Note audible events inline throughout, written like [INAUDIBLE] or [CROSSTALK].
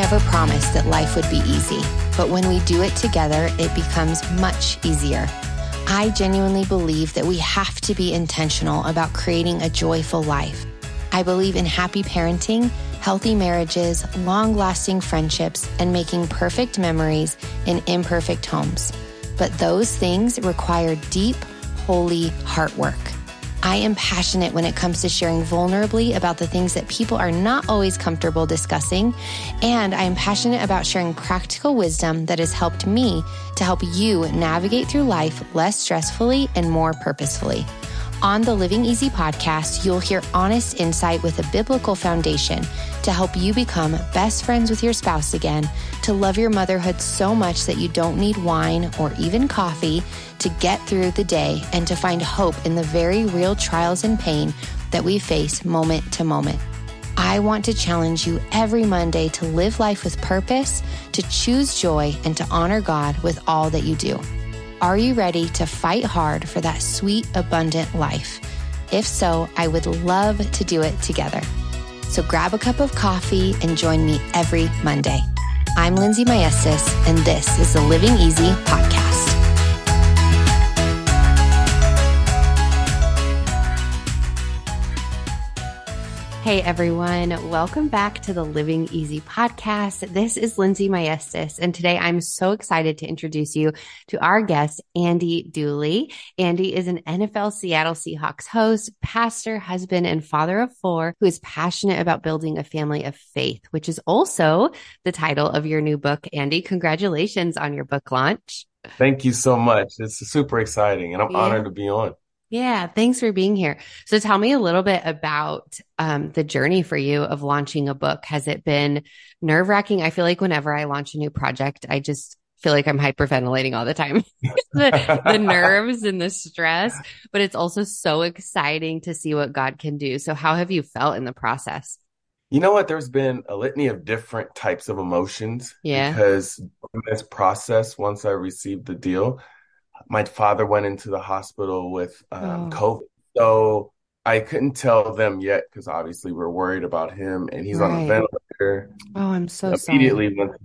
never promised that life would be easy, but when we do it together, it becomes much easier. I genuinely believe that we have to be intentional about creating a joyful life. I believe in happy parenting, healthy marriages, long lasting friendships, and making perfect memories in imperfect homes. But those things require deep, holy heart work. I am passionate when it comes to sharing vulnerably about the things that people are not always comfortable discussing. And I am passionate about sharing practical wisdom that has helped me to help you navigate through life less stressfully and more purposefully. On the Living Easy podcast, you'll hear honest insight with a biblical foundation to help you become best friends with your spouse again, to love your motherhood so much that you don't need wine or even coffee to get through the day, and to find hope in the very real trials and pain that we face moment to moment. I want to challenge you every Monday to live life with purpose, to choose joy, and to honor God with all that you do. Are you ready to fight hard for that sweet, abundant life? If so, I would love to do it together. So grab a cup of coffee and join me every Monday. I'm Lindsey Maestas, and this is the Living Easy podcast. Hey everyone, welcome back to the Living Easy podcast. This is Lindsey Maestas, and today I'm so excited to introduce you to our guest, Andy Dooley. Andy is an NFL Seattle Seahawks host, pastor, husband, and father of four who is passionate about building a family of faith, which is also the title of your new book. Andy, congratulations on your book launch. Thank you so much. It's super exciting, and I'm yeah. honored to be on. Yeah, thanks for being here. So tell me a little bit about um, the journey for you of launching a book. Has it been nerve wracking? I feel like whenever I launch a new project, I just feel like I'm hyperventilating all the time. [LAUGHS] the, the nerves and the stress, but it's also so exciting to see what God can do. So how have you felt in the process? You know what? There's been a litany of different types of emotions. Yeah. Because in this process, once I received the deal, my father went into the hospital with um, oh. COVID. So I couldn't tell them yet because obviously we're worried about him and he's right. on a ventilator. Oh, I'm so immediately sorry.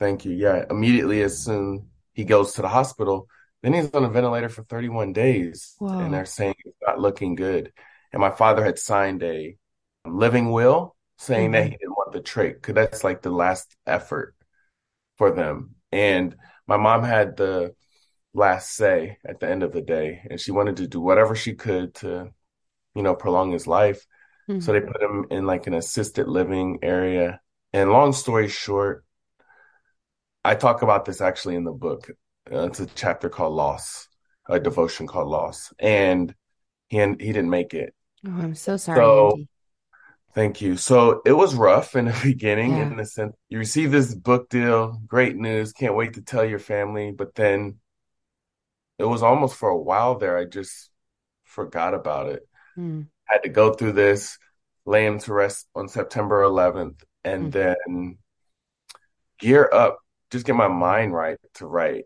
Thank you. Yeah. Immediately as soon he goes to the hospital, then he's on a ventilator for 31 days. Whoa. And they're saying it's not looking good. And my father had signed a living will saying mm-hmm. that he didn't want the trach because that's like the last effort for them. And my mom had the last say at the end of the day. And she wanted to do whatever she could to, you know, prolong his life. Mm-hmm. So they put him in like an assisted living area. And long story short, I talk about this actually in the book. Uh, it's a chapter called Loss, a devotion called Loss. And he, he didn't make it. Oh, I'm so sorry. So, Andy. Thank you. So it was rough in the [LAUGHS] beginning yeah. in the sense you receive this book deal, great news, can't wait to tell your family, but then it was almost for a while there. I just forgot about it. Mm. Had to go through this, lay him to rest on September 11th, and mm. then gear up, just get my mind right to write.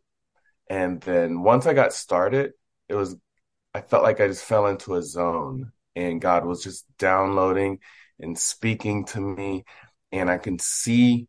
And then once I got started, it was, I felt like I just fell into a zone and God was just downloading and speaking to me. And I can see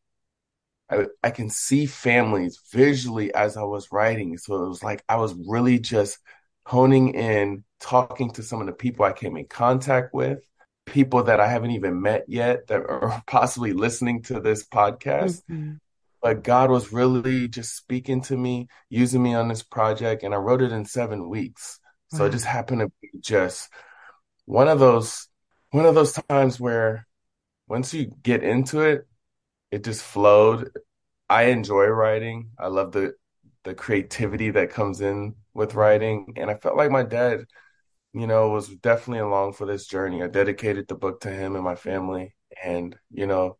I, I can see families visually as I was writing. So it was like I was really just honing in, talking to some of the people I came in contact with, people that I haven't even met yet that are [LAUGHS] possibly listening to this podcast. Mm-hmm. But God was really just speaking to me, using me on this project, and I wrote it in seven weeks. So wow. it just happened to be just one of those one of those times where once you get into it, it just flowed. I enjoy writing. I love the the creativity that comes in with writing, and I felt like my dad, you know, was definitely along for this journey. I dedicated the book to him and my family, and you know,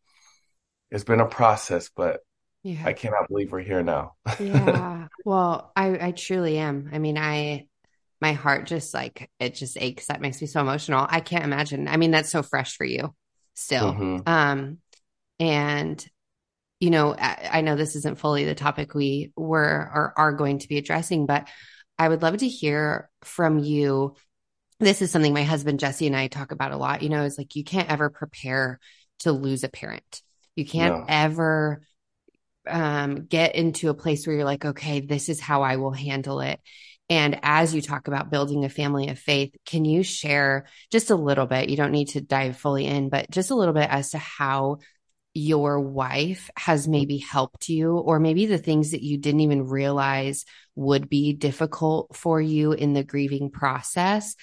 it's been a process, but yeah. I cannot believe we're here now. yeah. [LAUGHS] Well, I I truly am. I mean, I my heart just like it just aches. That makes me so emotional. I can't imagine. I mean, that's so fresh for you still. Mm-hmm. Um and you know, I, I know this isn't fully the topic we were or are going to be addressing, but I would love to hear from you. This is something my husband Jesse and I talk about a lot. You know, it's like you can't ever prepare to lose a parent. You can't no. ever um, get into a place where you're like, okay, this is how I will handle it. And as you talk about building a family of faith, can you share just a little bit? You don't need to dive fully in, but just a little bit as to how your wife has maybe helped you, or maybe the things that you didn't even realize would be difficult for you in the grieving process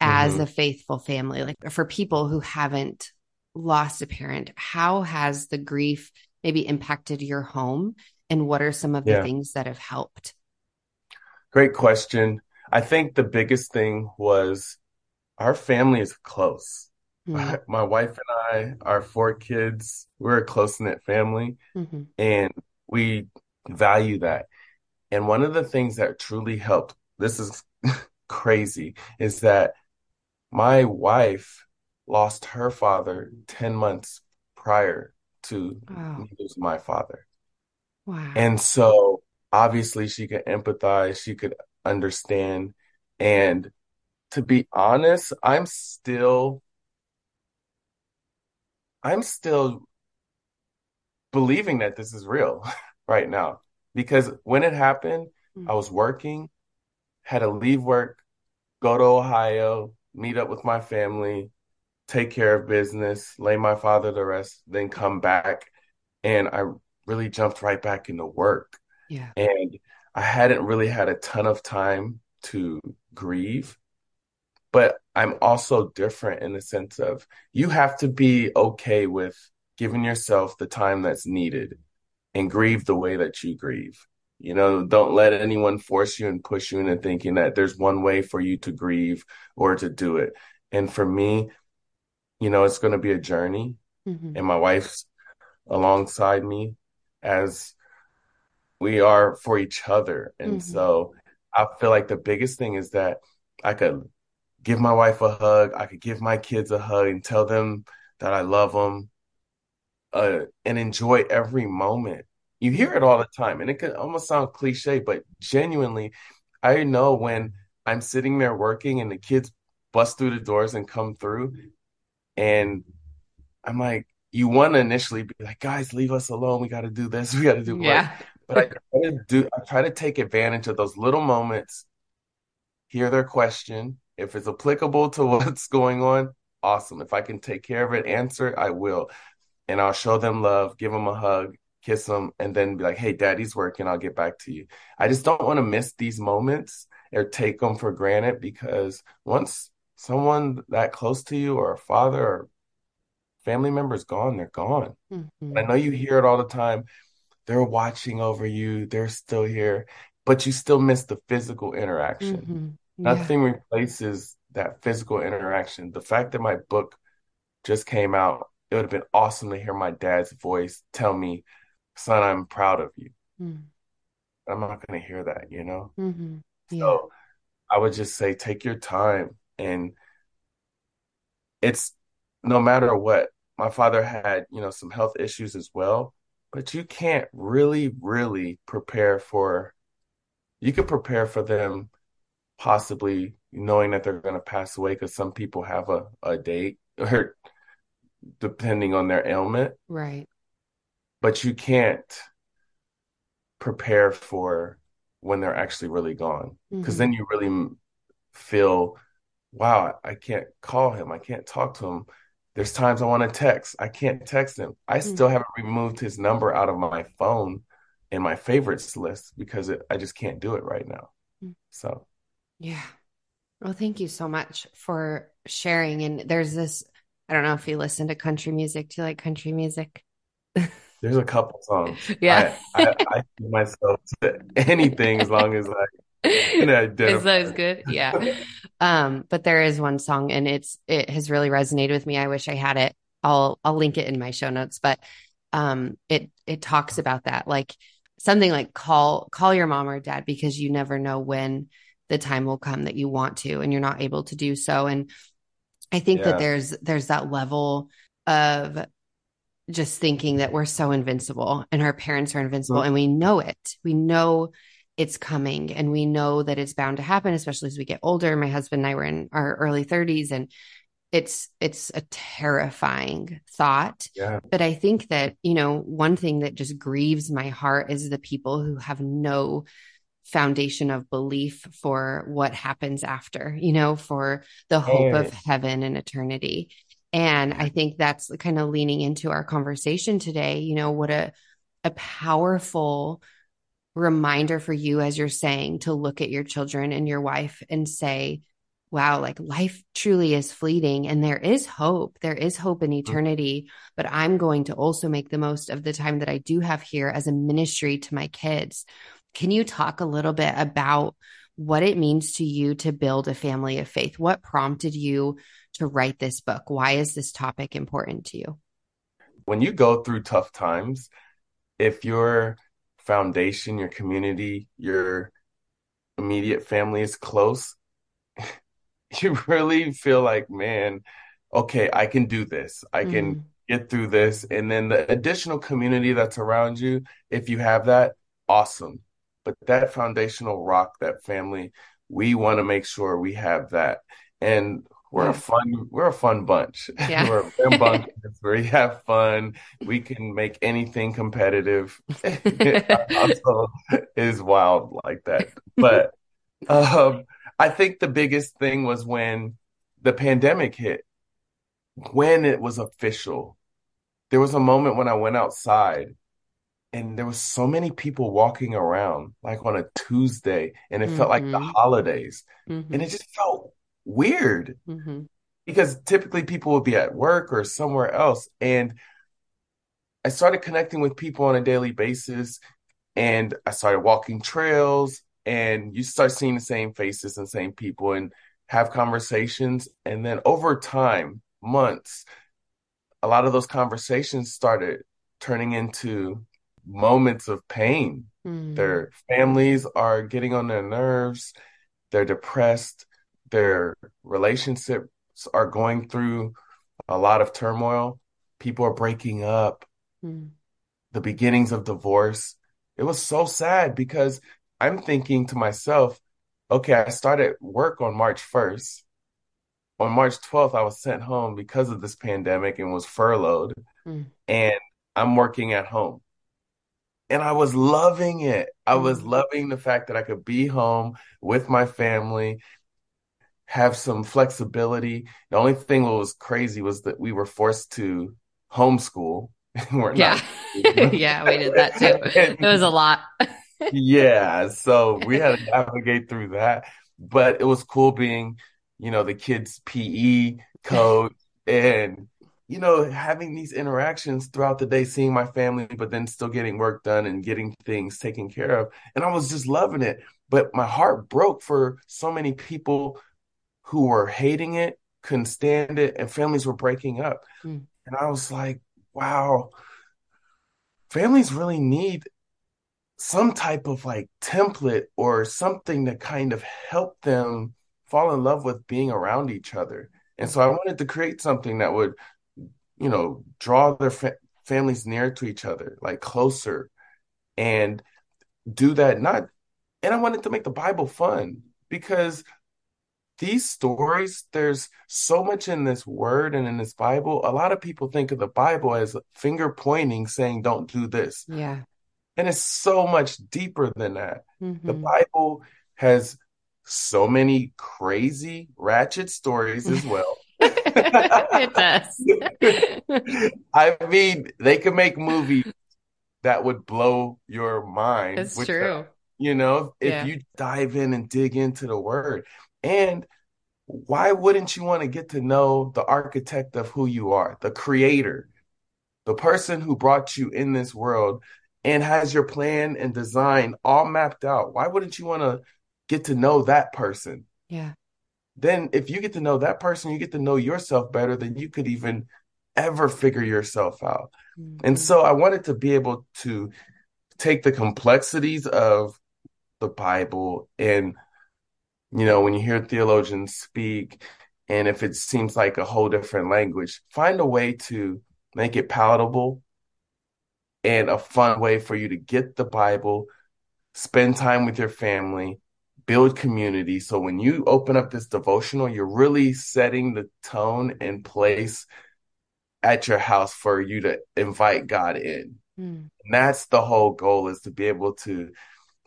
as mm-hmm. a faithful family. Like for people who haven't lost a parent, how has the grief maybe impacted your home? And what are some of the yeah. things that have helped? Great question. I think the biggest thing was our family is close. Mm-hmm. [LAUGHS] My, wife and I, our four kids, we're a close knit family mm-hmm. and we value that. And one of the things that truly helped, this is [LAUGHS] crazy, is that my wife lost her father 10 months prior to wow. losing my father. Wow. And so obviously she could empathize, she could understand. And to be honest, I'm still I'm still believing that this is real [LAUGHS] right now because when it happened, mm-hmm. I was working, had to leave work, go to Ohio, meet up with my family, take care of business, lay my father to rest, then come back. And I really jumped right back into work. Yeah. And I hadn't really had a ton of time to grieve. But I'm also different in the sense of you have to be okay with giving yourself the time that's needed and grieve the way that you grieve. You know, don't let anyone force you and push you into thinking that there's one way for you to grieve or to do it. And for me, you know, it's going to be a journey. Mm-hmm. And my wife's alongside me as we are for each other. And mm-hmm. so I feel like the biggest thing is that I could give my wife a hug, I could give my kids a hug and tell them that I love them uh, and enjoy every moment. You hear it all the time, and it can almost sound cliche, but genuinely, I know when I'm sitting there working and the kids bust through the doors and come through, and I'm like, you want to initially be like, guys, leave us alone. We got to do this. [LAUGHS] We got to do yeah. But I try to do. I try to take advantage of those little moments. Hear their question. If it's applicable to [LAUGHS] what's going on, awesome. If I can take care of it, answer, I will. And I'll show them love, give them a hug, kiss them, and then be like, hey, daddy's working. I'll get back to you. I just don't want to miss these moments or take them for granted because once someone that close to you or a father or family member is gone, they're gone. Mm-hmm. I know you hear it all the time. They're watching over you, they're still here, but you still miss the physical interaction. Mm-hmm. Yeah. Nothing replaces that physical interaction. The fact that my book just came out, it would have been awesome to hear my dad's voice tell me, son, I'm proud of you. Mm. I'm not going to hear that, you know? Mm-hmm. Yeah. So I would just say, take your time. And it's no matter what, my father had, you know, some health issues as well, but you can't really, really prepare for, you can prepare for them possibly knowing that they're going to pass away because some people have a, a date [LAUGHS] or depending on their ailment. Right. But you can't prepare for when they're actually really gone because mm-hmm. then you really feel, wow, I can't call him. I can't talk to him there's times I want to text. I can't text him. I mm-hmm. still haven't removed his number out of my phone in my favorites list because it, I just can't do it right now. Mm-hmm. So, yeah. Well, thank you so much for sharing. And there's this, I don't know if you listen to country music. Do you like country music? [LAUGHS] There's a couple songs. Yeah. I, I, I myself to anything as long as I is that good? Yeah. um, but there is one song and it's it has really resonated with me. I wish I had it. I'll I'll link it in my show notes, but um it it talks about that. Like something like call call your mom or dad because you never know when the time will come that you want to and you're not able to do so. And I think yeah. that there's there's that level of just thinking that we're so invincible and our parents are invincible mm-hmm. and we know it. We know it's coming and we know that it's bound to happen, especially as we get older. My husband and I were in our early 30s and it's it's a terrifying thought yeah but i think that you know one thing that just grieves my heart is the people who have no foundation of belief for what happens after you know for the hope of heaven and eternity and i think that's kind of leaning into our conversation today you know what a a powerful reminder for you as you're saying to look at your children and your wife and say wow, like life truly is fleeting and there is hope. There is hope in mm-hmm. eternity, but I'm going to also make the most of the time that I do have here as a ministry to my kids. Can you talk a little bit about what it means to you to build a family of faith? What prompted you to write this book? Why is this topic important to you? When you go through tough times, if your foundation, your community, your immediate family is close, [LAUGHS] you really feel like, man, okay, I can do this. I can mm. get through this. And then the additional community that's around you, if you have that, awesome. But that foundational rock, that family, we want to make sure we have that. And we're a fun we're a fun bunch. [LAUGHS] Yeah. we're a fun bunch. [LAUGHS] we have fun. We can make anything competitive. [LAUGHS] also is wild like that. But um I think the biggest thing was when the pandemic hit, when it was official. There was a moment when I went outside and there was so many people walking around like on a Tuesday and it mm-hmm. felt like the mm-hmm. holidays. Mm-hmm. And it just felt weird mm-hmm. because typically people would be at work or somewhere else. And I started connecting with people on a daily basis and I started walking trails and you start seeing the same faces and same people and have conversations and then over time months a lot of those conversations started turning into moments of pain mm. their families are getting on their nerves they're depressed their relationships are going through a lot of turmoil people are breaking up mm. the beginnings of divorce it was so sad because I'm thinking to myself, okay, I started work on March 1st. On March 12th, I was sent home because of this pandemic and was furloughed. Mm. And I'm working at home. And I was loving it. I was mm-hmm. loving the fact that I could be home with my family, have some flexibility. The only thing that was crazy was that we were forced to homeschool. [LAUGHS] yeah. [LAUGHS] yeah, we did that too. it was a lot [LAUGHS] yeah, so we had to navigate through that, but it was cool being, you know, the kids' PE coach and you know having these interactions throughout the day, seeing my family, but then still getting work done and getting things taken care of, and I was just loving it. But my heart broke for so many people who were hating it, couldn't stand it, and families were breaking up, mm. and I was like, wow. Families really need some type of like template or something to kind of help them fall in love with being around each other. And so I wanted to create something that would, you know, draw their fa- families near to each other, like closer, and do that. Not, and I wanted to make the Bible fun because these stories, there's so much in this word and in this Bible. A lot of people think of the Bible as finger pointing, saying, don't do this. Yeah. And it's so much deeper than that. Mm-hmm. The Bible has so many crazy, ratchet stories as well. It does. [LAUGHS] I mean, they can make movies that would blow your mind. It's true. you know, if yeah. you dive in and dig into the word. And why wouldn't you want to get to know the architect of who you are, the creator, the person who brought you in this world and has your plan and design all mapped out, why wouldn't you want to get to know that person? Yeah. Then if you get to know that person, you get to know yourself better than you could even ever figure yourself out. Mm-hmm. And so I wanted to be able to take the complexities of the Bible and you know, when you hear theologians speak and if it seems like a whole different language, find a way to make it palatable and a fun way for you to get the Bible, spend time with your family, build community. So when you open up this devotional, you're really setting the tone and place at your house for you to invite God in. Mm. And that's the whole goal is to be able to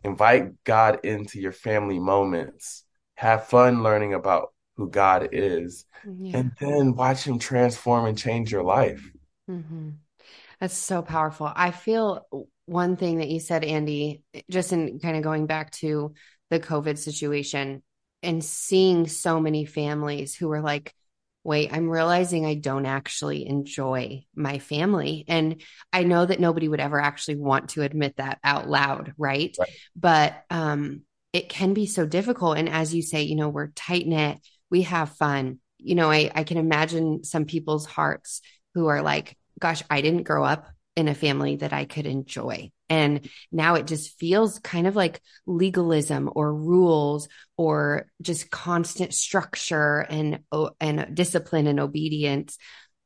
invite God into your family moments, have fun learning about who God is, yeah. and then watch him transform and change your life. Mm-hmm. That's so powerful. I feel one thing that you said, Andy, just in kind of going back to the COVID situation and seeing so many families who were like, wait, I'm realizing I don't actually enjoy my family. And I know that nobody would ever actually want to admit that out loud, right? right. But um, it can be so difficult. And as you say, you know, we're tight knit, we have fun. You know, I, I can imagine some people's hearts who are like, gosh, I didn't grow up in a family that I could enjoy. And now it just feels kind of like legalism or rules or just constant structure and, and discipline and obedience.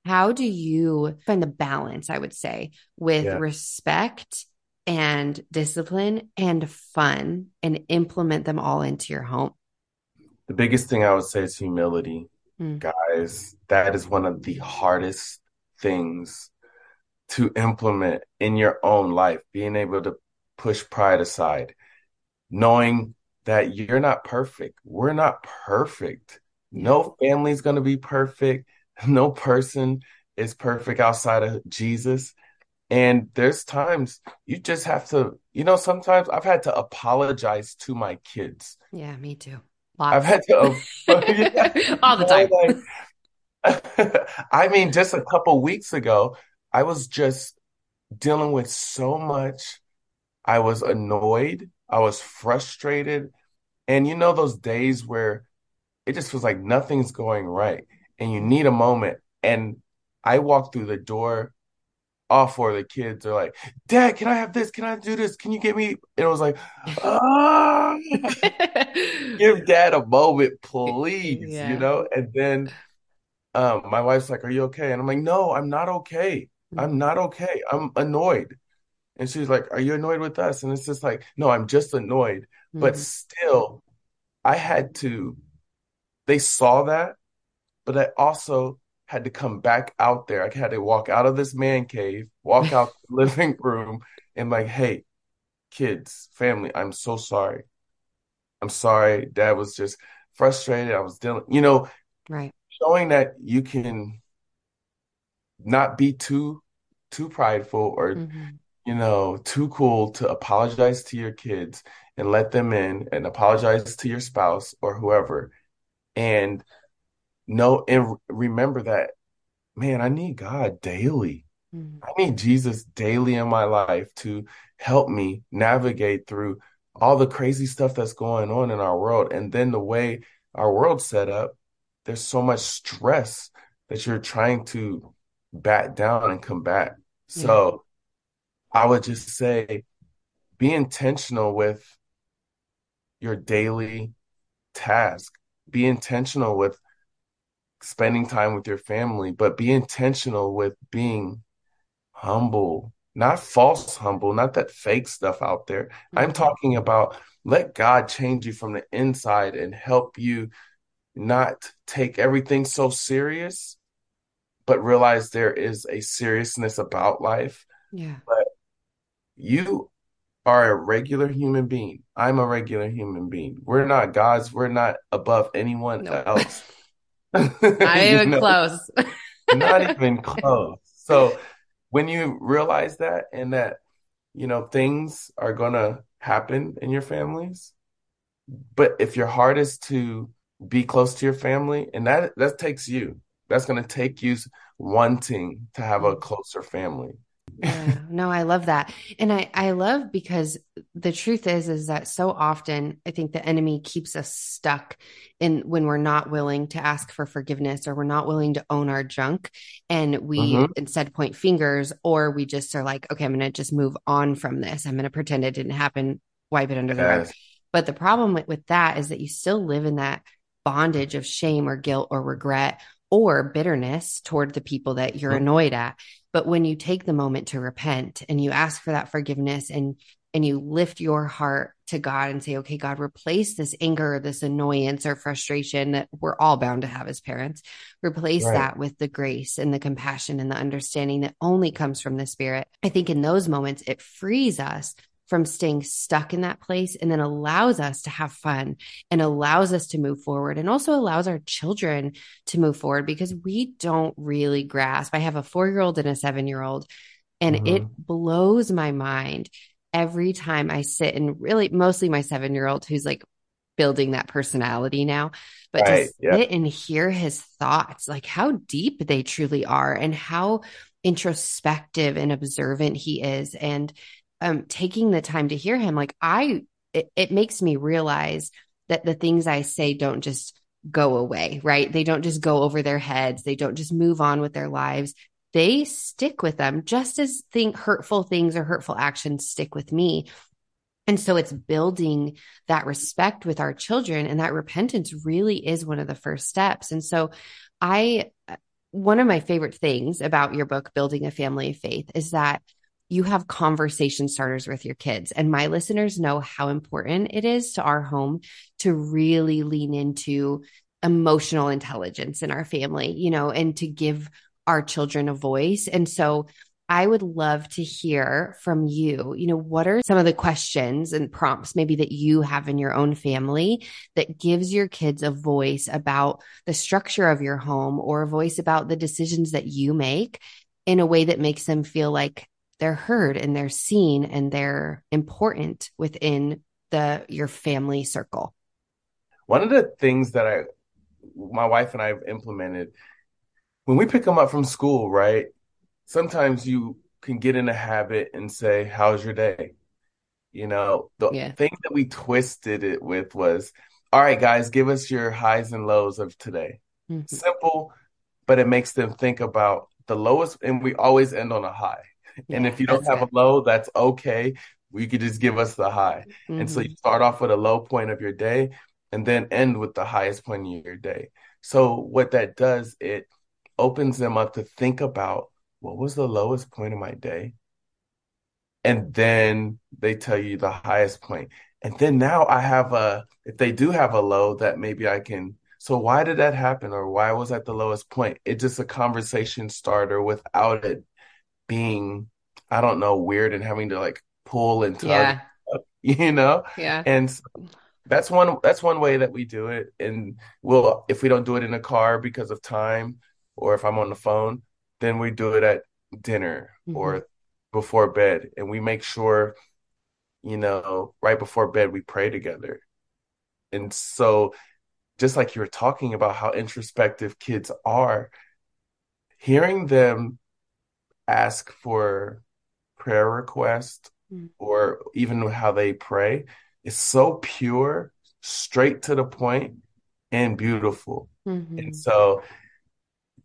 How do you find the balance, I would say, with yeah. respect and discipline and fun and implement them all into your home? The biggest thing I would say is humility. Mm. Guys, that is one of the hardest things to implement in your own life, being able to push pride aside, knowing that you're not perfect. We're not perfect. No family's going to be perfect. [LAUGHS] No person is perfect outside of Jesus. And there's times you just have to, you know, sometimes I've had to apologize to my kids. Yeah, me too. Lots. I've had to [LAUGHS] [LAUGHS] all the time. Like, I mean, just a couple weeks ago, I was just dealing with so much. I was annoyed. I was frustrated. And you know, those days where it just feels like nothing's going right and you need a moment. And I walk through the door, all four of the kids are like, Dad, can I have this? Can I do this? Can you get me? And it was like, ah, [LAUGHS] give dad a moment, [LAUGHS] please, yeah. you know? And then um, my wife's like, Are you okay? And I'm like, No, I'm not okay. I'm not okay. I'm annoyed. And she's like, Are you annoyed with us? And it's just like, No, I'm just annoyed. Mm-hmm. But still, I had to, they saw that, but I also had to come back out there. I had to walk out of this man cave, walk out [LAUGHS] the living room, and like, Hey, kids, family, I'm so sorry. I'm sorry. Dad was just frustrated. I was dealing, you know, right. Showing that you can not be too too prideful or mm-hmm. you know too cool to apologize to your kids and let them in and apologize to your spouse or whoever and know and remember that man i need god daily mm-hmm. i need jesus daily in my life to help me navigate through all the crazy stuff that's going on in our world and then the way our world's set up there's so much stress that you're trying to bat down and combat so. I would just say be intentional with your daily task. Be intentional with spending time with your family, but be intentional with being humble, not false humble, not that fake stuff out there. Mm-hmm. I'm talking about let God change you from the inside and help you not take everything so serious but realize there is a seriousness about life. Yeah. But you are a regular human being. I'm a regular human being. We're not gods. We're not above anyone nope. else. [LAUGHS] [LAUGHS] not even know? close. not [LAUGHS] even close. So when you realize that and that, you know, things are going to happen in your families, but if your heart is to be close to your family, and that that takes you that's going to take you wanting to have a mm. closer family. yeah, no, I love that. And I, I love because the truth is, is that so often I think the enemy keeps us stuck in when we're not willing to ask for forgiveness or we're not willing to own our junk. And we mm-hmm. instead point fingers or we just are like, okay, I'm going to just move on from this. I'm going to pretend it didn't happen, wipe it under the rug. But the problem with, with that is that you still live in that bondage of shame or guilt or regret or bitterness toward the people that you're annoyed at. But when you take the moment to repent and you ask for that forgiveness and and you lift your heart to God and say, okay, God, replace this anger, this annoyance or frustration that we're all bound to have as parents. Replace right. that with the grace and the compassion and the understanding that only comes from the Spirit. I think in those moments, it frees us from staying stuck in that place and then allows us to have fun and allows us to move forward and also allows our children to move forward because we don't really grasp. I have a four year old and a seven year old, and mm-hmm. it blows my mind every time I sit and really mostly my seven year old who's like building that personality now, but right, to sit and hear his thoughts, like how deep they truly are and how introspective and observant he is. And um, taking the time to hear him, like I, it, it makes me realize that the things I say don't just go away, right? They don't just go over their heads. They don't just move on with their lives they stick with them just as think hurtful things or hurtful actions stick with me. And so it's building that respect with our children and that repentance really is one of the first steps. And so I, one of my favorite things about your book, Building a Family of Faith, is that you have conversation starters with your kids. And my listeners know how important it is to our home to really lean into emotional intelligence in our family, you know, and to give our children a voice. And so I would love to hear from you. You know, what are some of the questions and prompts maybe that you have in your own family that gives your kids a voice about the structure of your home or a voice about the decisions that you make in a way that makes them feel like they're heard and they're seen and they're important within the your family circle? One of the things that I my wife and I have implemented when we pick them up from school, right? Sometimes you can get in a habit and say, "How's your day?" You know, the yeah. thing that we twisted it with was, "All right, guys, give us your highs and lows of today." Mm-hmm. Simple, but it makes them think about the lowest, and we always end on a high. Yeah, and if you don't have a low, that's okay. We could just give us the high. Mm-hmm. And so you mm-hmm. start off with a low point of your day and then end with the highest point of your day. So what that does, it opens them up to think about what was the lowest point of my day? And then they tell you the highest point. And then now I have a, if they do have a low that maybe I can, so why did that happen? Or why was at the lowest point? It's just a conversation starter without it being, I don't know, weird and having to like pull and tug, yeah. [LAUGHS] you know? Yeah. And so that's one, that's one way that we do it. And we'll, if we don't do it in a car because of time, or if I'm on the phone, then we do it at dinner mm-hmm. or before bed. And we make sure, you know, right before bed, we pray together. And so, just like you were talking about how introspective kids are, hearing them ask for prayer requests mm-hmm. or even how they pray is so pure, straight to the point, and beautiful. Mm-hmm. And so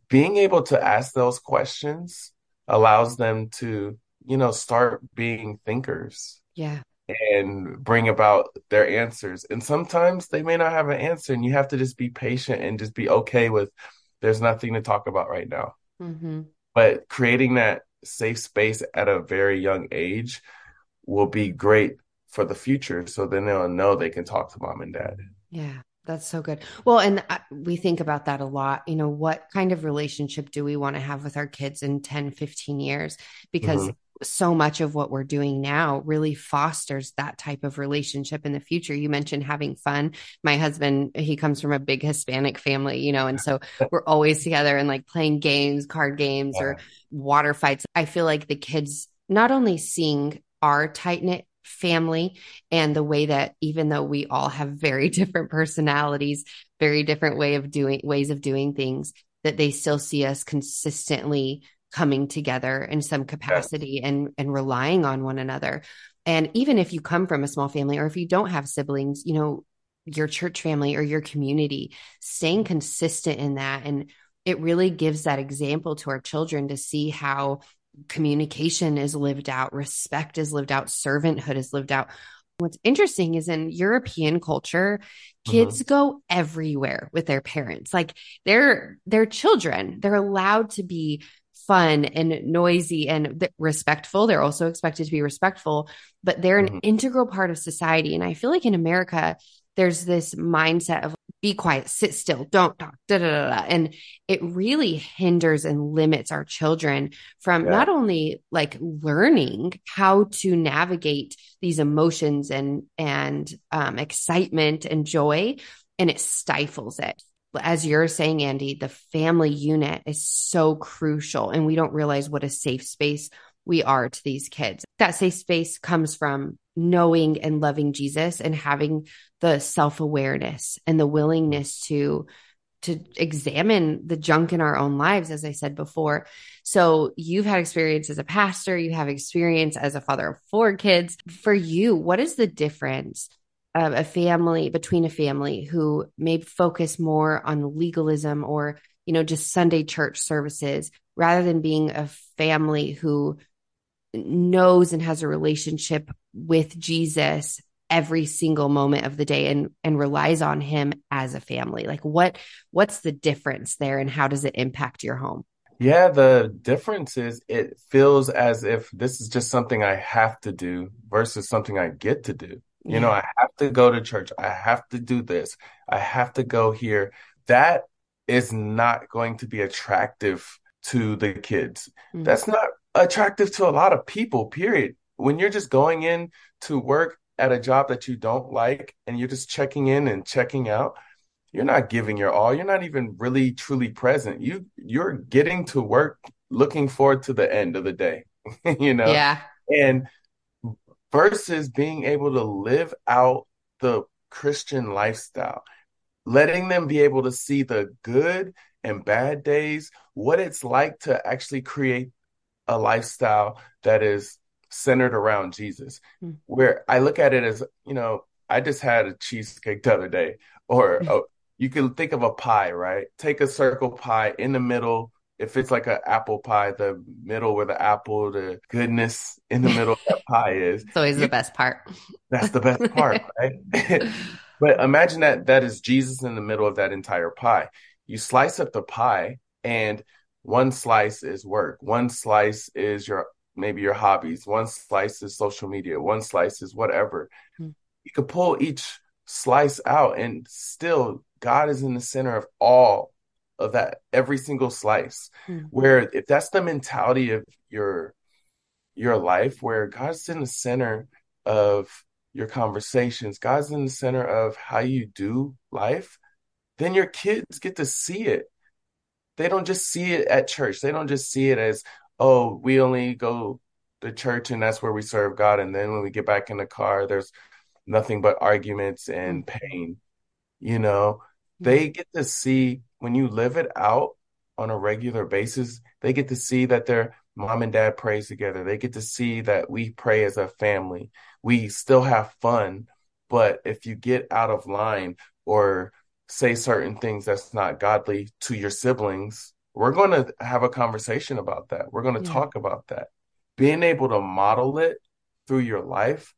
being able to ask those questions allows them to, you know, start being thinkers. Yeah. And bring about their answers. And sometimes they may not have an answer, and you have to just be patient and just be okay with there's nothing to talk about right now. Mm-hmm. But creating that safe space at a very young age will be great for the future. So then they'll know they can talk to mom and dad. Yeah. That's so good. Well, and uh, we think about that a lot. You know, what kind of relationship do we want to have with our kids in 10, 15 years? Because mm-hmm. So much of what we're doing now really fosters that type of relationship in the future. You mentioned having fun. My husband, he comes from a big Hispanic family, you know, and so we're always together and like playing games, card games, yeah. or water fights. I feel like the kids not only seeing our tight knit family and the way that even though we all have very [LAUGHS] different personalities, very different way of doing ways of doing things, that they still see us consistently coming together in some capacity and and relying on one another. And even if you come from a small family or if you don't have siblings, you know, your church family or your community, staying consistent in that and it really gives that example to our children to see how communication is lived out, respect is lived out, servanthood is lived out. What's interesting is in European culture, kids mm-hmm. go everywhere with their parents. Like they're they're children. They're allowed to be fun and noisy and respectful. They're also expected to be respectful, but they're an mm-hmm. integral part of society. And I feel like in America, there's this mindset of be quiet, sit still, don't talk, da, da, da, da. And it really hinders and limits our children from yeah. not only like learning how to navigate these emotions and, and um, excitement and joy, and it stifles it. As you're saying, Andy, the family unit is so crucial, and we don't realize what a safe space we are to these kids. That safe space comes from knowing and loving Jesus and having the self-awareness and the willingness to to examine the junk in our own lives as I said before. So you've had experience as a pastor, you have experience as a father of four kids. For you, what is the difference a family between a family who may focus more on legalism or you know just Sunday church services rather than being a family who knows and has a relationship with Jesus every single moment of the day and and relies on him as a family. Like what what's the difference there and how does it impact your home? Yeah the difference is it feels as if this is just something i have to do versus something i get to do you yeah. know i have to go to church i have to do this i have to go here that is not going to be attractive to the kids mm-hmm. that's not attractive to a lot of people, period. When you're just going in to work at a job that you don't like and you're just checking in and checking out, you're not giving your all. You're not even really truly present. You you're getting to work looking forward to the end of the day. [LAUGHS] you know? Yeah. And versus being able to live out the Christian lifestyle, letting them be able to see the good and bad days, what it's like to actually create a lifestyle that is centered around Jesus. Mm. Where I look at it as, you know, I just had a cheesecake the other day, or mm. [LAUGHS] you can think of a pie, right? Take a circle pie in the middle. If it's like an apple pie, the middle where the apple, the goodness in the middle of that pie is. It's always the best part. That's the best part, [LAUGHS] right? [LAUGHS] but imagine that that is Jesus in the middle of that entire pie. You slice up the pie and one slice is work one slice is your maybe your hobbies one slice is social media one slice is whatever mm. you could pull each slice out and still god is in the center of all of that every single slice mm. where if that's the mentality of your your life where god's in the center of your conversations god's in the center of how you do life then your kids get to see it they don't just see it at church. They don't just see it as, oh, we only go to church and that's where we serve God. And then when we get back in the car, there's nothing but arguments and mm-hmm. pain. You know, they mm-hmm. get to see when you live it out on a regular basis, they get to see that their mom and dad prays together. They get to see that we pray as a family. We still have fun. But if you get out of line or say certain things that's not godly to your siblings, we're going to have a conversation about that. We're going to yeah. talk about that. Being able to model it through your life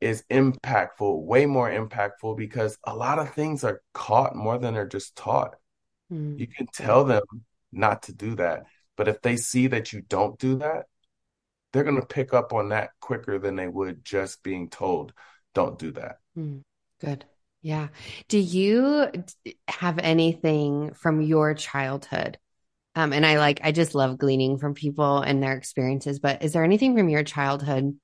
is impactful, way more impactful because a lot of things are caught more than they're just taught. Mm. You can tell them not to do that. But if they see that you don't do that, they're going to pick up on that quicker than they would just being told, don't do that. Mm. Good. Yeah. Do you have anything from your childhood? Um, and I like, I just love gleaning from people and their experiences, but is there anything from your childhood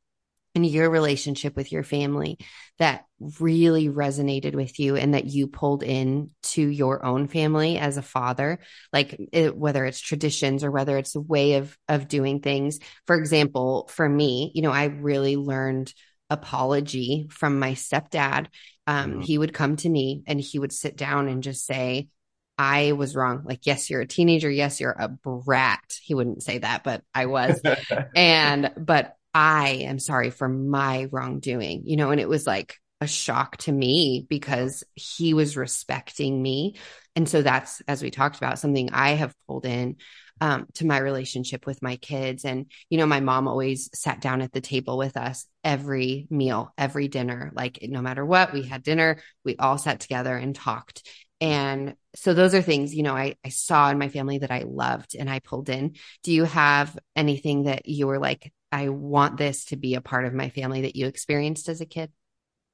and your relationship with your family that really resonated with you and that you pulled in to your own family as a father like it, whether it's traditions or whether it's a way of of doing things for example for me you know i really learned apology from my stepdad um, mm-hmm. he would come to me and he would sit down and just say, I was wrong. Like, yes, you're a teenager. Yes, you're a brat. He wouldn't say that, but I was. [LAUGHS] and, but I am sorry for my wrongdoing, you know, and it was like a shock to me because he was respecting me. And so that's, as we talked about, something I have pulled in um, to my relationship with my kids. And, you know, my mom always sat down at the table with us every meal, every dinner. Like, no matter what, we had dinner, we all sat together and talked. And so those are things, you know, I, I saw in my family that I loved and I pulled in. Do you have anything that you were like, I want this to be a part of my family that you experienced as a kid?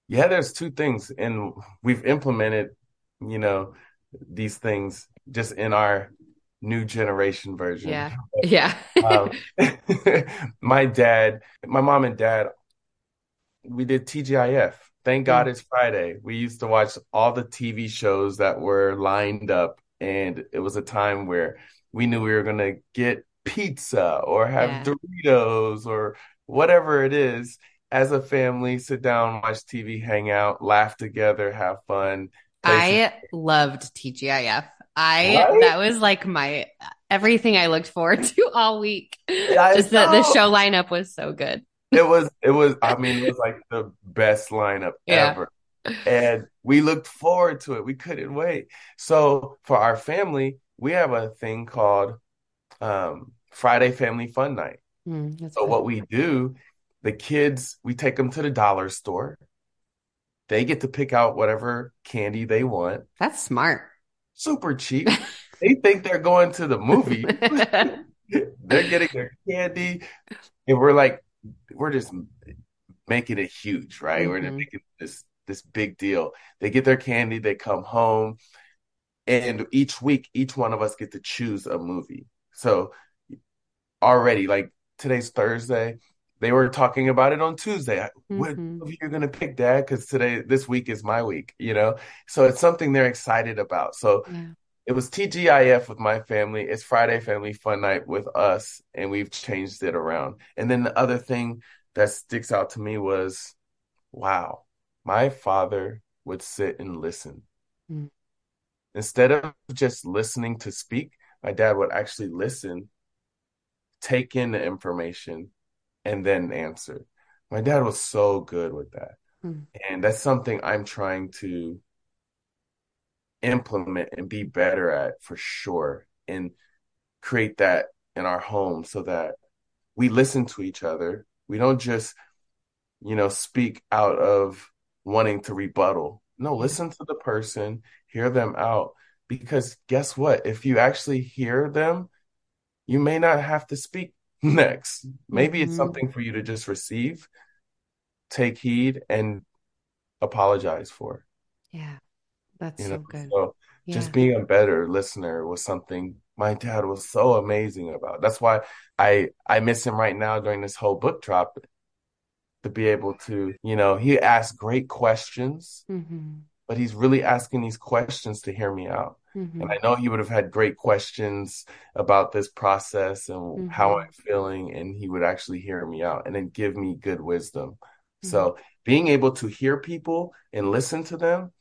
Yeah, there's two things. And we've implemented, you know, these things just in our new generation version. Yeah. Yeah. um, [LAUGHS] [LAUGHS] my dad, my mom and dad, we did TGIF. Thank God it's Friday. We used to watch all the TV shows that were lined up, and it was a time where we knew we were going to get pizza or have yeah. Doritos or whatever it is as a family, sit down, watch TV, hang out, laugh together, have fun. I some- loved TGIF. I right? that was like my everything I looked forward [LAUGHS] to all week. Just the, the show lineup was so good. It was it was I mean it was like the best lineup yeah. ever. And we looked forward to it. We couldn't wait. So for our family, we have a thing called um, Friday Family Fun Night. Mm, so good. what we do, the kids, we take them to the dollar store. They get to pick out whatever candy they want. That's smart super cheap. [LAUGHS] they think they're going to the movie. [LAUGHS] they're getting their candy, and we're like, we're just making it huge, right? Mm-hmm. We're making this this big deal. They get their candy, they come home, and each week, each one of us get to choose a movie. So already, like today's Thursday, they were talking about it on Tuesday. Mm-hmm. What movie you're gonna pick, Dad? Because today, this week is my week, you know. So it's something they're excited about. So yeah. it was TGIF with my family. It's Friday Family Fun Night with us, and we've changed it around. And then the other thing that sticks out to me was, wow, my father would sit and listen mm. instead of just listening to speak. My dad would actually listen, take in the information and then answer. My dad was so good with that. Mm. And that's something I'm trying to implement and be better at for sure and create that in our home so that we listen to each other. We don't just, you know, speak out of wanting to rebuttal. No, listen to the person, hear them out. Because guess what? If you actually hear them, you may not have to speak [LAUGHS] next. Maybe mm-hmm. it's something for you to just receive, take heed, and apologize for. Yeah, that's you so know? good. So yeah. just being a better listener was something my dad was so amazing about. That's why I I miss him right now during this whole book drop to be able to, you know, he asked great questions, mm-hmm. but he's really asking these questions to hear me out. Mm-hmm. And I know he would have had great questions about this process and mm-hmm. how I'm feeling, and he would actually hear me out and then give me good wisdom. Mm-hmm. So being able to hear people and listen to them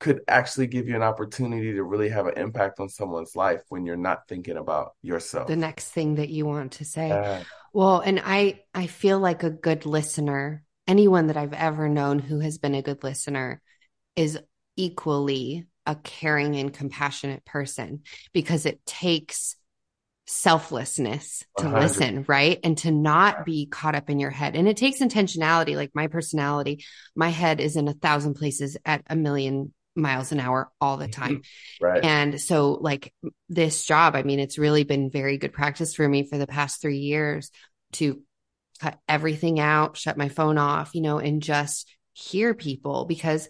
could actually give you an opportunity to really have an impact on someone's life when you're not thinking about yourself. The next thing that you want to say. Yeah. Well, and I I feel like a good listener, anyone that I've ever known who has been a good listener is equally a caring and compassionate person because it takes selflessness to 100. listen, right? And to not be caught up in your head. And it takes intentionality, like my personality. My head is in a thousand places at a million miles an hour all the mm-hmm. time. Right. And so like this job, I mean, it's really been very good practice for me for the past 3 years to cut everything out, shut my phone off, you know, and just hear people because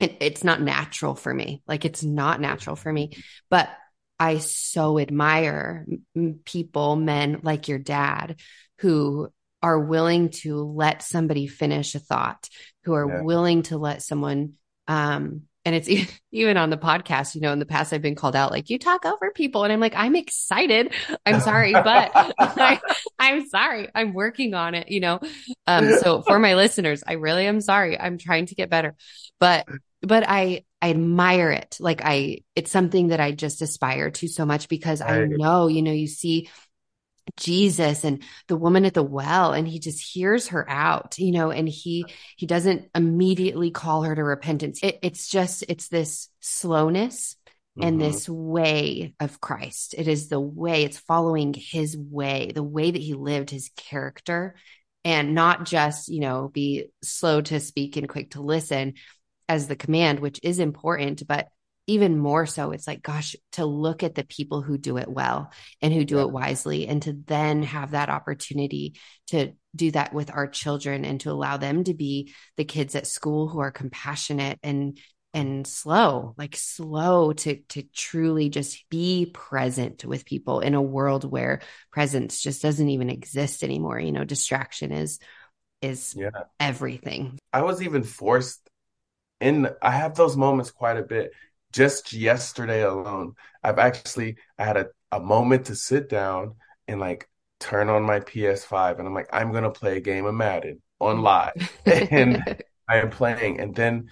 it, it's not natural for me. Like it's not natural for me, but I so admire people, men like your dad, who are willing to let somebody finish a thought, who are yeah. willing to let someone um, and it's [LAUGHS] even on the podcast, you know, in the past, I've been called out like, you talk over people. And I'm like, I'm excited. I'm sorry, but [LAUGHS] I, am sorry. I'm working on it, you know? Um, so for my listeners, I really am sorry. I'm trying to get better, but, but I, I admire it. Like I, it's something that I just aspire to so much because I know, you know, you see Jesus and the woman at the well and he just hears her out, you know, and he he doesn't immediately call her to repentance. It, it's just it's this slowness and mm-hmm. this way of Christ. It is the way, it's following his way, the way that he lived his character and not just, you know, be slow to speak and quick to listen. As the command, which is important, but even more so, it's like, gosh, to look at the people who do it well and who do it wisely, and to then have that opportunity to do that with our children and to allow them to be the kids at school who are compassionate and and slow like slow to to truly just be present with people in a world where presence just doesn't even exist anymore. You know distraction is is yeah. everything. I was even forced in i have those moments quite a bit just yesterday alone i've actually i had a, a moment to sit down and like turn on my ps5 and i'm like i'm gonna play a game of madden on live [LAUGHS] and i am playing and then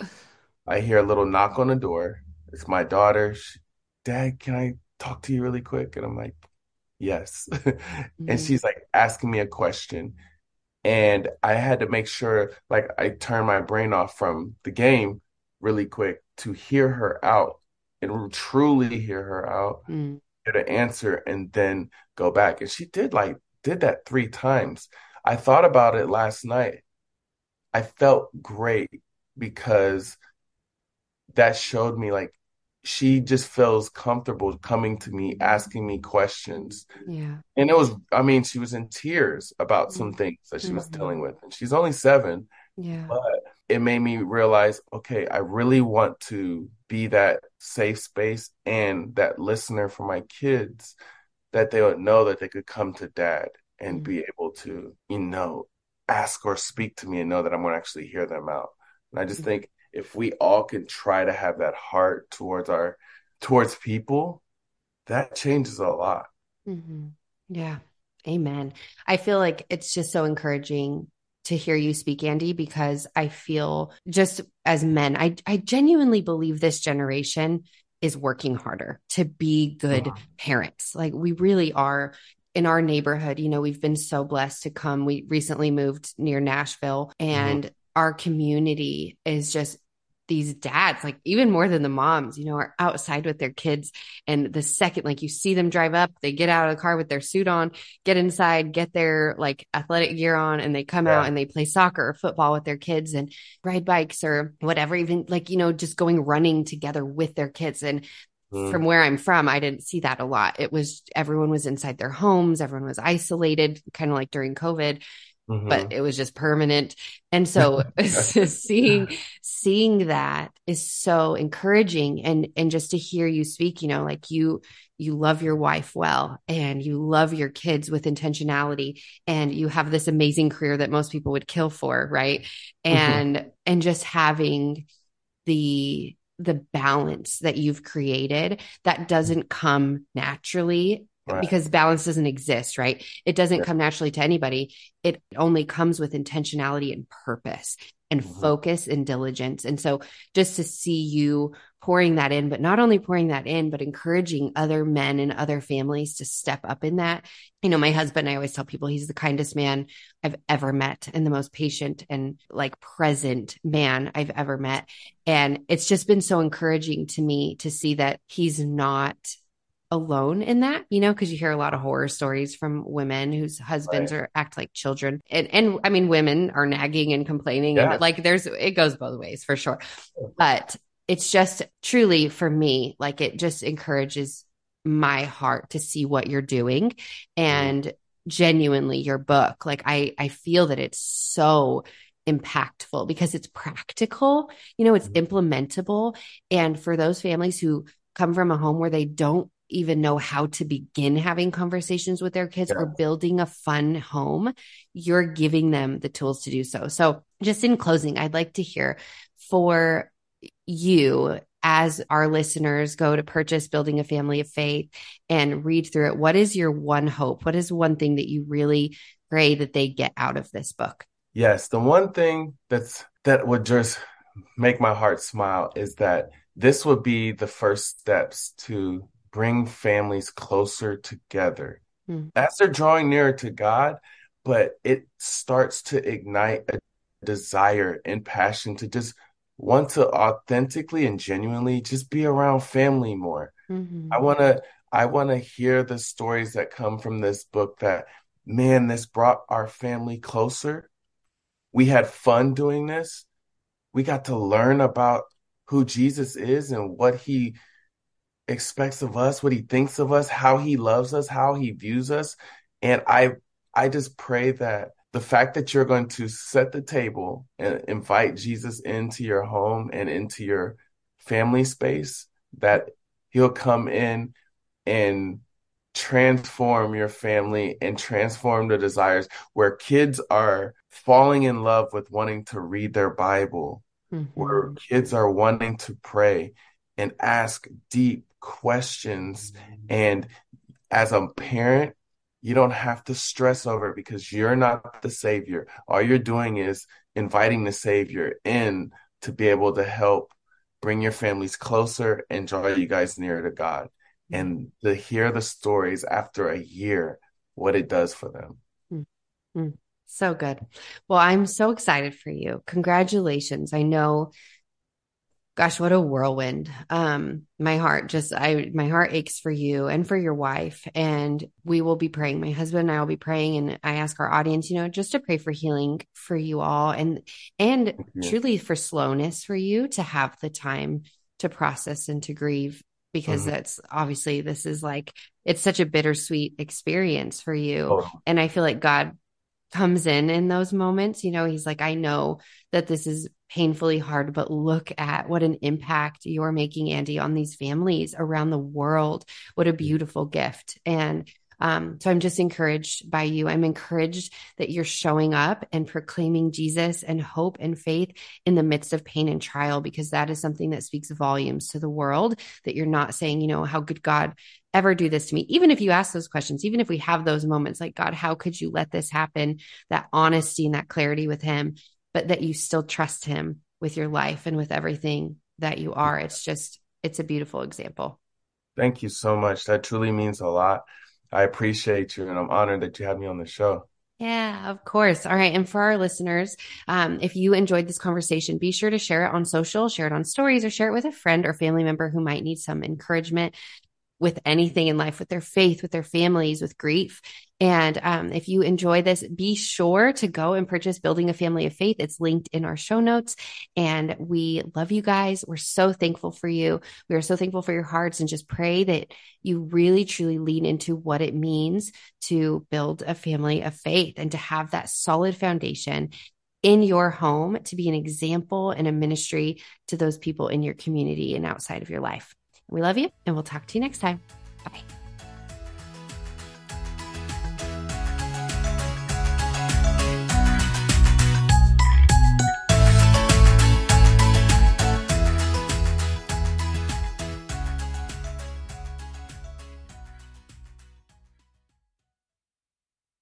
I hear a little knock on the door. It's my daughter. She, Dad, can I talk to you really quick? And I'm like, yes. [LAUGHS] mm-hmm. And she's like asking me a question. And I had to make sure, like, I turned my brain off from the game really quick to hear her out and truly hear her out, mm. get an answer, and then go back. And she did like, did that three times. I thought about it last night. I felt great because that showed me like she just feels comfortable coming to me asking me questions yeah and it was i mean she was in tears about some mm-hmm. things that she was mm-hmm. dealing with and she's only seven yeah but it made me realize okay i really want to be that safe space and that listener for my kids that they would know that they could come to dad and mm-hmm. be able to you know ask or speak to me and know that i'm going to actually hear them out and i just mm-hmm. think if we all can try to have that heart towards our towards people, that changes a lot. Mm-hmm. Yeah. Amen. I feel like it's just so encouraging to hear you speak, Andy, because I feel just as men, I, I genuinely believe this generation is working harder to be good parents. Like we really are in our neighborhood. You know, we've been so blessed to come. We recently moved near Nashville and mm-hmm. our community is just these dads, like even more than the moms, you know, are outside with their kids. And the second, like you see them drive up, they get out of the car with their suit on, get inside, get their like athletic gear on, and they come yeah. out and they play soccer or football with their kids and ride bikes or whatever, even like, you know, just going running together with their kids. And mm. from where I'm from, I didn't see that a lot. It was everyone was inside their homes, everyone was isolated, kind of like during COVID. Mm-hmm. but it was just permanent. And so [LAUGHS] [LAUGHS] seeing seeing that is so encouraging and and just to hear you speak, you know, like you you love your wife well and you love your kids with intentionality and you have this amazing career that most people would kill for, right? Mm-hmm. And mm-hmm. and just having the the balance that you've created that doesn't come naturally Right. because balance doesn't exist, right? It doesn't yeah. come naturally to anybody. It only comes with intentionality and purpose and mm-hmm. focus and diligence. And so just to see you pouring that in, but not only pouring that in, but encouraging other men and other families to step up in that. You know, my husband, I always tell people he's the kindest man I've ever met and the most patient and like present man I've ever met. And it's just been so encouraging to me to see that he's not alone in that, you know, because you hear a lot of horror stories from women whose husbands right. are act like children. And and I mean women are nagging and complaining yeah. and like there's it goes both ways for sure. But it's just truly for me, like it just encourages my heart to see what you're doing and mm. genuinely your book. Like I I feel that it's so impactful because it's practical, you know, it's mm. implementable. And for those families who come from a home where they don't even know how to begin having conversations with their kids yeah. or building a fun home, you're giving them the tools to do so. So, just in closing, I'd like to hear for you as our listeners go to purchase Building a Family of Faith and read through it, what is your one hope? What is one thing that you really pray that they get out of this book? Yes, the one thing that's that would just make my heart smile is that this would be the first steps to bring families closer together mm. as they're drawing nearer to God, but it starts to ignite a desire and passion to just want to authentically and genuinely just be around family more. Mm-hmm. I want to I want to hear the stories that come from this book that man this brought our family closer. We had fun doing this. we got to learn about who Jesus is and what he expects of us, what he thinks of us, how he loves us, how he views us. And I I just pray that the fact that you're going to set the table and invite Jesus into your home and into your family space, that he'll come in and transform your family and transform the desires where kids are falling in love with wanting to read their Bible, mm-hmm. where kids are wanting to pray and ask deep questions. And as a parent, you don't have to stress over it because you're not the savior. All you're doing is inviting the savior in to be able to help bring your families closer and draw you guys nearer to God. And to hear the stories after a year, what it does for them. Mm-hmm. So good. Well, I'm so excited for you. Congratulations. I know gosh what a whirlwind um my heart just i my heart aches for you and for your wife and we will be praying my husband and i will be praying and i ask our audience you know just to pray for healing for you all and and truly for slowness for you to have the time to process and to grieve because mm-hmm. that's obviously this is like it's such a bittersweet experience for you oh. and i feel like god comes in in those moments you know he's like i know that this is painfully hard, but look at what an impact you're making, Andy, on these families around the world. What a beautiful gift. And um, so I'm just encouraged by you. I'm encouraged that you're showing up and proclaiming Jesus and hope and faith in the midst of pain and trial, because that is something that speaks volumes to the world. That you're not saying, you know, how could God ever do this to me? Even if you ask those questions, even if we have those moments like, God, how could you let this happen? That honesty and that clarity with Him but that you still trust him with your life and with everything that you are. It's just, it's a beautiful example. Thank you so much. That truly means a lot. I appreciate you and I'm honored that you had me on the show. Yeah, of course. All right. And for our listeners, um, if you enjoyed this conversation, be sure to share it on social, share it on stories, or share it with a friend or family member who might need some encouragement with anything in life, with their faith, with their families, with grief. And um, if you enjoy this, be sure to go and purchase Building a Family of Faith. It's linked in our show notes. And we love you guys. We're so thankful for you. We are so thankful for your hearts and just pray that you really, truly lean into what it means to build a family of faith and to have that solid foundation in your home to be an example and a ministry to those people in your community and outside of your life. We love you, and we'll talk to you next time. Bye.